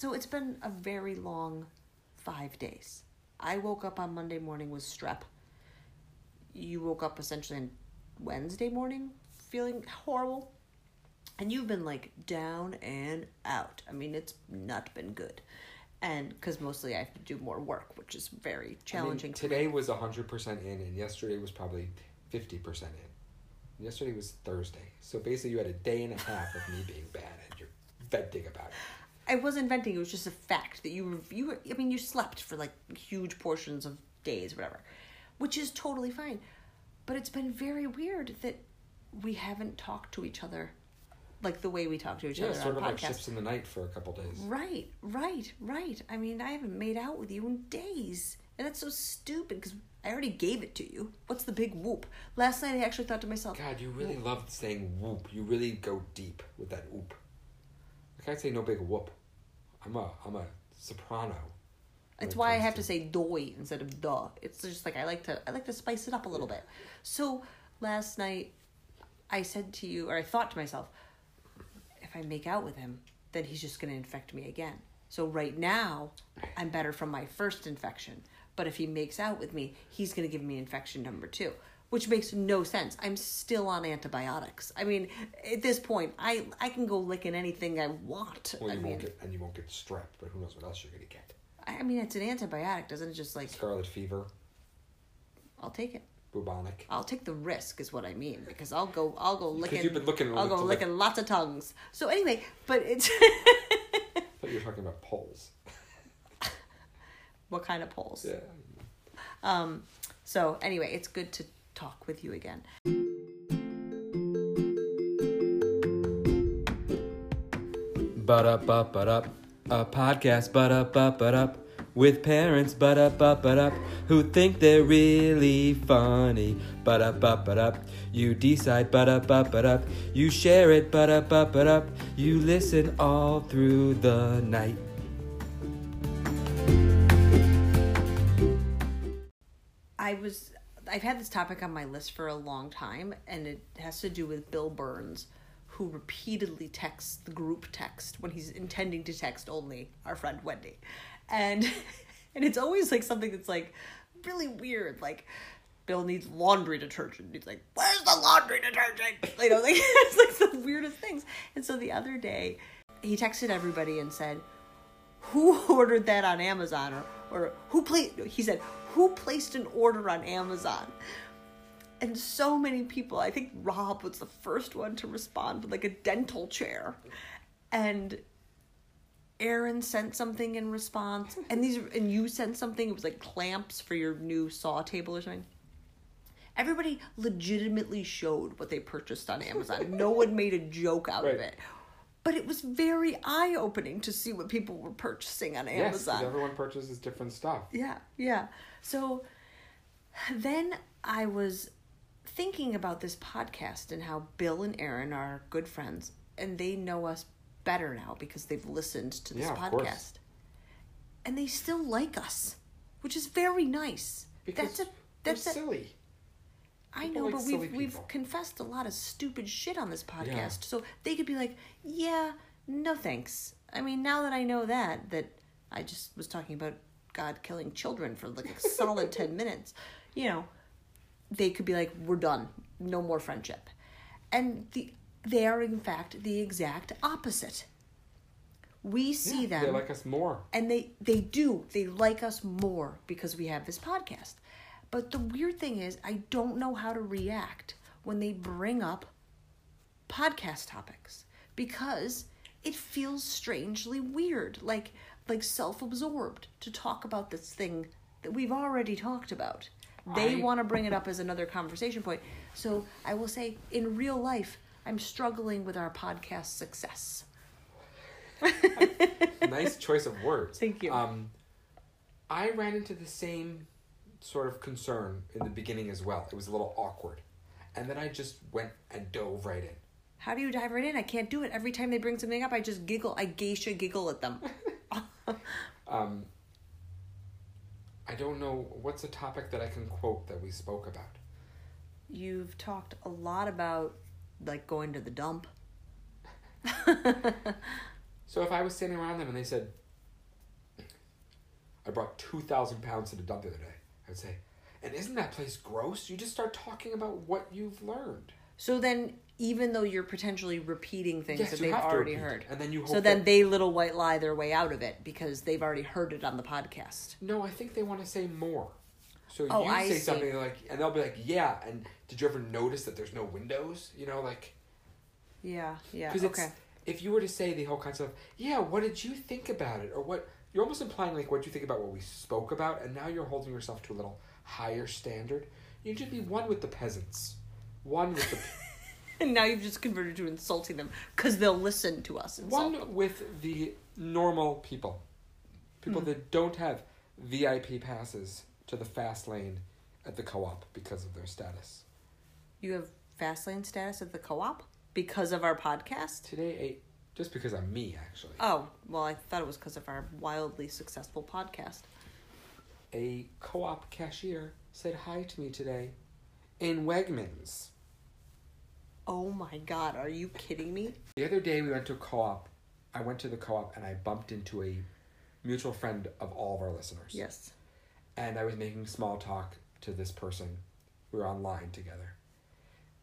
So it's been a very long five days. I woke up on Monday morning with strep. You woke up essentially on Wednesday morning feeling horrible. And you've been like down and out. I mean, it's not been good. And because mostly I have to do more work, which is very I mean, challenging. today was hundred percent in, and yesterday was probably fifty percent in. Yesterday was Thursday, so basically you had a day and a half of me being bad, and you're venting about it. I wasn't venting. It was just a fact that you were. You were. I mean, you slept for like huge portions of days, whatever, which is totally fine. But it's been very weird that we haven't talked to each other like the way we talk to each Yeah, other sort on of like podcasts. ships in the night for a couple days. Right, right, right. I mean, I haven't made out with you in days. And that's so stupid because I already gave it to you. What's the big whoop? Last night I actually thought to myself, God, you really love saying whoop. You really go deep with that whoop. Like I say, no big whoop. I'm a I'm a soprano. It's why I have to say doy instead of duh. It's just like I like to I like to spice it up a little bit. So last night I said to you or I thought to myself, if I make out with him, then he's just gonna infect me again. So right now I'm better from my first infection. But if he makes out with me, he's gonna give me infection number two. Which makes no sense. I'm still on antibiotics. I mean, at this point, I I can go licking anything I want. Well, you mean, won't get and you won't get strep, but who knows what else you're gonna get? I mean, it's an antibiotic, doesn't it? Just like Scarlet fever, I'll take it. bubonic. I'll take the risk, is what I mean, because I'll go, I'll go licking. you've been looking I'll go licking lots of tongues. So anyway, but it's I thought you were talking about poles. what kind of polls? Yeah. Um. So anyway, it's good to talk with you again. But up, up, but up. A podcast, but up, up, but up. With parents, but up, but up. Who think they're really funny. But up, but up. You decide, but up, but up. You share it, but up, but up. You listen all through the night. I was, I've had this topic on my list for a long time, and it has to do with Bill Burns, who repeatedly texts the group text when he's intending to text only our friend Wendy, and and it's always like something that's like really weird, like. Bill needs laundry detergent. He's like, "Where's the laundry detergent?" You know, like it's like the weirdest things. And so the other day, he texted everybody and said, who ordered that on Amazon or, or who placed he said who placed an order on Amazon? And so many people I think Rob was the first one to respond with like a dental chair. And Aaron sent something in response. And these and you sent something it was like clamps for your new saw table or something. Everybody legitimately showed what they purchased on Amazon. No one made a joke out of it. But it was very eye opening to see what people were purchasing on Yes, Amazon. everyone purchases different stuff. Yeah, yeah. So then I was thinking about this podcast and how Bill and Aaron are good friends and they know us better now because they've listened to this Yeah, podcast. And they still like us, which is very nice. Because that's a that's a, silly. I People know, like but we've we've confessed a lot of stupid shit on this podcast, Yeah. so they could be like, "Yeah, no thanks." I mean, now that I know that that I just was talking about God killing children for like a solid ten minutes, you know, they could be like, "We're done, no more friendship," and the they are in fact the exact opposite. We see Yeah, them They like us more. and they they do. They like us more because we have this podcast. But the weird thing is i don't know how to react when they bring up podcast topics because it feels strangely weird. Like like self-absorbed to talk about this thing that we've already talked about they I- want to bring it up as another conversation point so i will say in real life i'm struggling with our podcast success nice choice of words. Thank you. Um, I ran into the same sort of concern in the beginning as well. It was a little awkward, and then I just went and dove right in. How do you dive right in? I can't do it. Every time they bring something up, I just giggle. I geisha giggle at them. Um, I don't know what's a topic that I can quote that we spoke about. You've talked a lot about like going to the dump. So if I was standing around them and they said, I brought 2,000 pounds to the dump the other day. I would say, and isn't that place gross? You just start talking about what you've learned. So then, even though you're potentially repeating things Yes, that you they've have to already repeat. heard, And then you so hope then that- they little white lie their way out of it because they've already heard it on the podcast. No, I think they want to say more. So Oh, you I say see. something like, and they'll be like, "Yeah." And did you ever notice that there's no windows? You know, like Yeah, yeah, because okay. if you were to say the whole concept of, "Yeah, what did you think about it?" or what you're almost implying like what did you think about what we spoke about, and now you're holding yourself to a little higher standard. You should be one with the peasants, one with the And now you've just converted to insulting them because they'll listen to us. Insult them. one with the normal people, people hmm. that don't have VIP passes to the fast lane at the co-op because of their status. You have fast lane status at the co-op because of our podcast. Today, a just because I'm me actually, Oh well, I thought it was because of our wildly successful podcast. a co-op cashier said hi to me today in Wegmans. Oh my god, are you kidding me? The other day we went to a co-op. I went to the co-op and I bumped into a mutual friend of all of our listeners. Yes. and I was making small talk to this person. We were online together.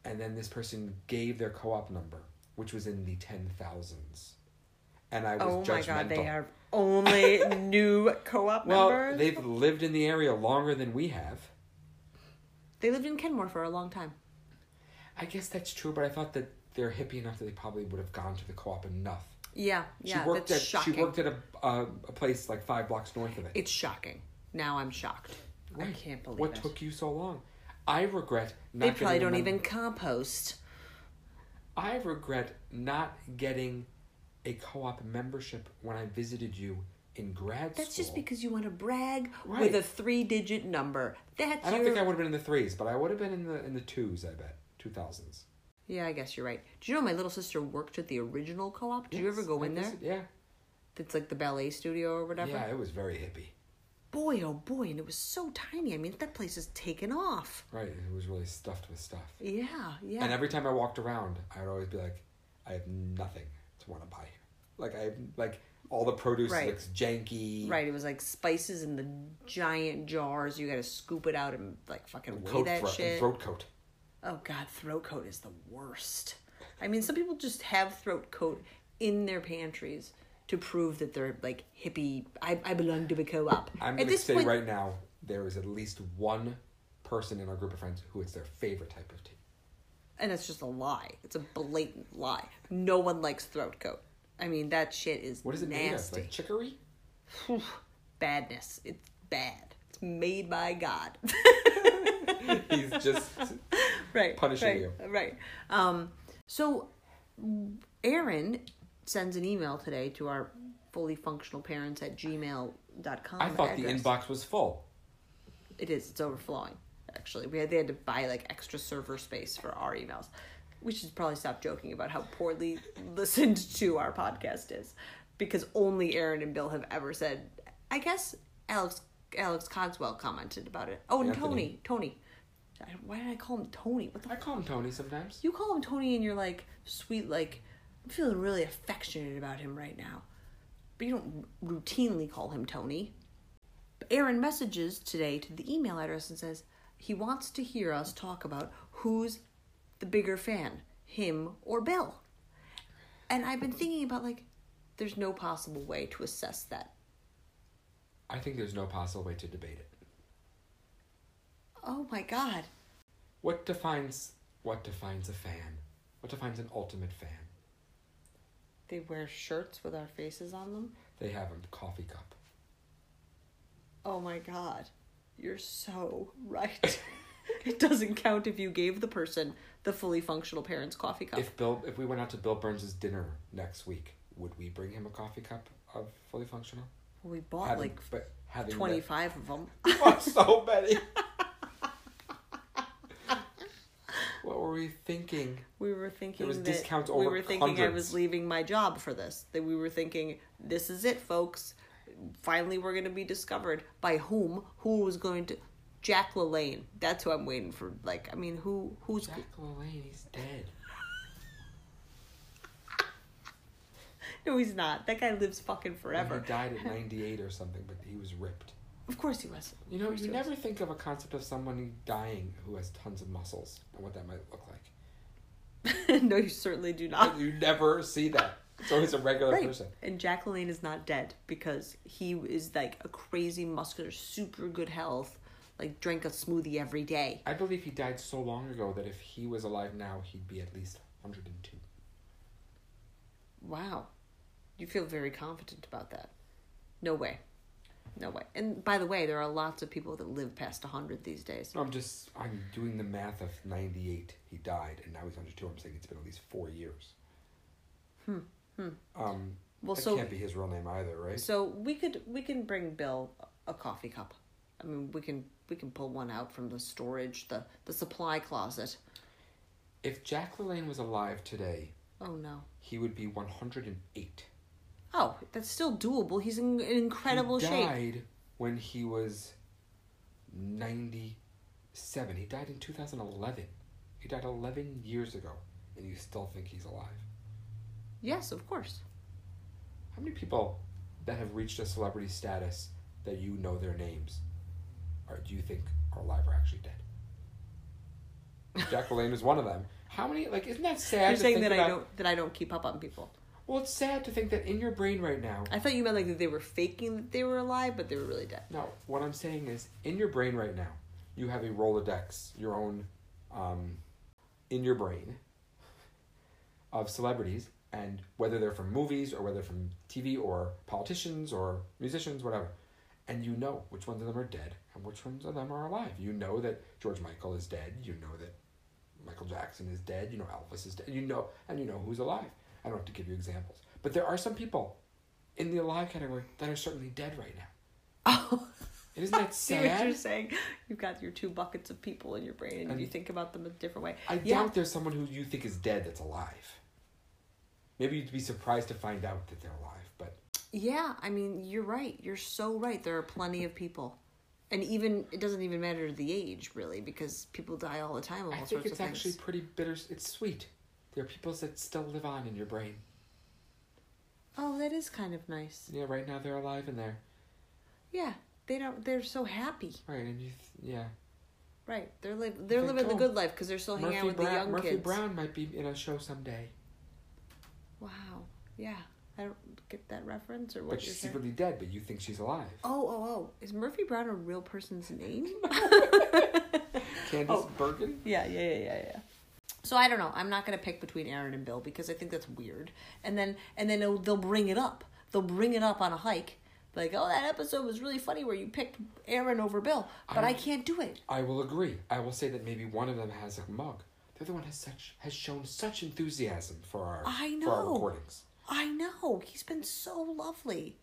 And then this person gave their co op number, which was in the 10,000s. And I was Oh my judgmental. god, they are only new co-op well, members. they've lived in the area longer than we have. They lived in Kenmore for a long time. I guess that's true, but I thought that they're hippie enough that they probably would have gone to the co op enough. Yeah, yeah, she worked that's at shocking. she worked at a uh, a place like five blocks north of it. It's shocking. Now I'm shocked. I can't believe what it. took you so long? I regret not they probably getting don't even compost. I regret not getting a co-op membership when I visited you in grad That's school. just because you want to brag Right. with a three-digit number. That's I don't your... think I would have been in the threes, but I would have been in the in the twos. I bet two thousands. Yeah, I guess you're right. Do you know my little sister worked at the original co-op? Did you ever go in there? Yeah, It's like the ballet studio or whatever. yeah. It was very hippie. Boy, oh boy, and it was so tiny. I mean, that place is taken off. Right, it was really stuffed with stuff. Yeah, yeah. And every time I walked around, I would always be like, I have nothing to want to buy here. Like I like all the produce Right. looks janky. Right, it was like spices in the giant jars. You got to scoop it out and like fucking weigh that thro- shit. throat coat. Oh god, throat coat is the worst. I mean, some people just have throat coat in their pantries to prove that they're like hippie. I, I belong to a co-op. I'm gonna this say point, right now there is at least one person in our group of friends who it's their favorite type of tea. and it's just a lie. It's a blatant lie. No one likes throat coat. I mean, that shit is What is it nasty. made of? Like chicory? Badness. It's bad. It's made by God. He's just right. punishing right, you. Right. Um, so Aaron sends an email today to our fully functional parents at gmail.com. I thought the inbox was full. It is. It's overflowing. Actually, we had they had to buy like extra server space for our emails. We should probably stop joking about how poorly listened to our podcast is, because only Aaron and Bill have ever said. I guess Alex Alex Cogswell commented about it. Oh, and Anthony. Tony. Tony. Why did I call him Tony? What the I call him Tony sometimes. you call him Tony and you're like sweet, like I'm feeling really affectionate about him right now. But you don't routinely call him Tony. Aaron messages today to the email address and says he wants to hear us talk about who's the bigger fan, him or Bill. And I've been thinking about like there's no possible way to assess that. I think there's no possible way to debate it. Oh my god. What defines what defines a fan? What defines an ultimate fan? They wear shirts with our faces on them. They have a coffee cup. Oh my god. You're so right. it doesn't count if you gave the person the fully functional parent's coffee cup. If Bill, if we went out to Bill Burns' dinner next week, would we bring him a coffee cup of fully functional? we bought Having- like but having 25 of them. Oh, so many. what were we thinking? We were thinking was that discounts we were thinking I was leaving my job for this. That we were thinking this is it, folks. Finally, we're going to be discovered by whom? Who was going to? Jack LaLanne. That's who I'm waiting for. Like, I mean, who? Who's? Jack LaLanne, he's dead. no, he's not. That guy lives fucking And forever. He died at 98 or something, but he was ripped. Of course he was. You know, you he was. never think of a concept of someone dying who has tons of muscles and what that might look like. no, you certainly do not. you never see that. It's always a regular Right. person. And Jack LaLanne is not dead because he is like a crazy muscular, super good health, like drank a smoothie every day. I believe he died so long ago that if he was alive now, he'd be at least 102. Wow. You feel very confident about that. No way. No way. And by the way, there are lots of people that live past 100 these days. No, I'm just, I'm doing the math of 98. He died, and now he's 102. I'm saying it's been at least four years. Hmm. Hmm. Um, Well, that so can't be his real name either, right? so we could we can bring Bill a coffee cup. I mean, we can we can pull one out from the storage, the the supply closet. If Jack LaLanne was alive today, Oh no. he would be 108. Oh, that's still doable. He's in, in incredible he shape. died when he was 97. He died in 2011. He died 11 years ago, and you still think he's alive. Yes, of course. How many people that have reached a celebrity status that you know their names, or do you think are alive or actually dead? Jack LaLanne is one of them. How many? Like, isn't that sad? You're to saying think that I don't that I don't keep up on people. Well, it's sad to think that in your brain right now. I thought you meant like that they were faking that they were alive, but they were really dead. No, what I'm saying is, in your brain right now, you have a Rolodex, your own, um, in your brain, of celebrities, and whether they're from movies or whether from TV or politicians or musicians, whatever, and you know which ones of them are dead and which ones of them are alive. You know that George Michael is dead. You know that Michael Jackson is dead. You know Elvis is dead. You know, and you know who's alive. I don't have to give you examples, but there are some people in the alive category that are certainly dead right now. Oh, isn't that sad? see what you're saying? You've got your two buckets of people in your brain, and, And- you think about them a different way. I yeah, doubt there's someone who you think is dead that's alive. Maybe you'd be surprised to find out that they're alive, but yeah. I mean, you're right. You're so right. There are plenty of people, and even it doesn't even matter the age really, because people die all the time of all I think sorts it's of actually things. pretty bitter. It's sweet. There are people that still live on in your brain. Oh, that is kind of nice. Yeah, right now they're alive and they're Yeah, they don't. They're so happy. right, and you, th- yeah. Right. They're li- they're Think, living the oh, good life because they're still hanging Murphy out with Brown, the young Murphy kids. Brown might be in a show someday, Wow. Yeah. I don't get that reference or what but she's saying. secretly dead. But you think she's alive. Oh, oh, oh. Is Murphy Brown a real person's name? Candice Oh. Bergen. yeah, yeah, yeah, yeah, yeah. So I don't know. I'm not gonna pick between Aaron and Bill because I think that's weird. And then and then they'll, they'll bring it up. They'll bring it up on a hike. Like, oh, that episode was really funny where you picked Aaron over Bill, but I, I- can't do it. I will agree. I will say that maybe one of them has a mug. The other one has such has shown such enthusiasm for our I for our recordings. I know he's been so lovely.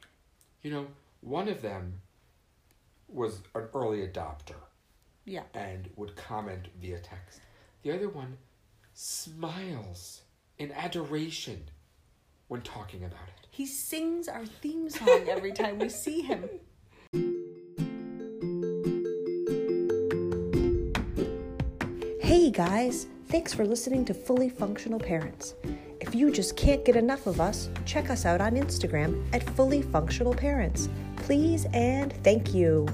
You know, one of them was an early adopter Yeah. and would comment via text. The other one smiles in adoration when talking about it. He sings our theme song every time we see him. Hey guys, thanks for listening to Fully Functional Parents. If you just can't get enough of us, check us out on Instagram at Fully Functional Parents. Please and thank you.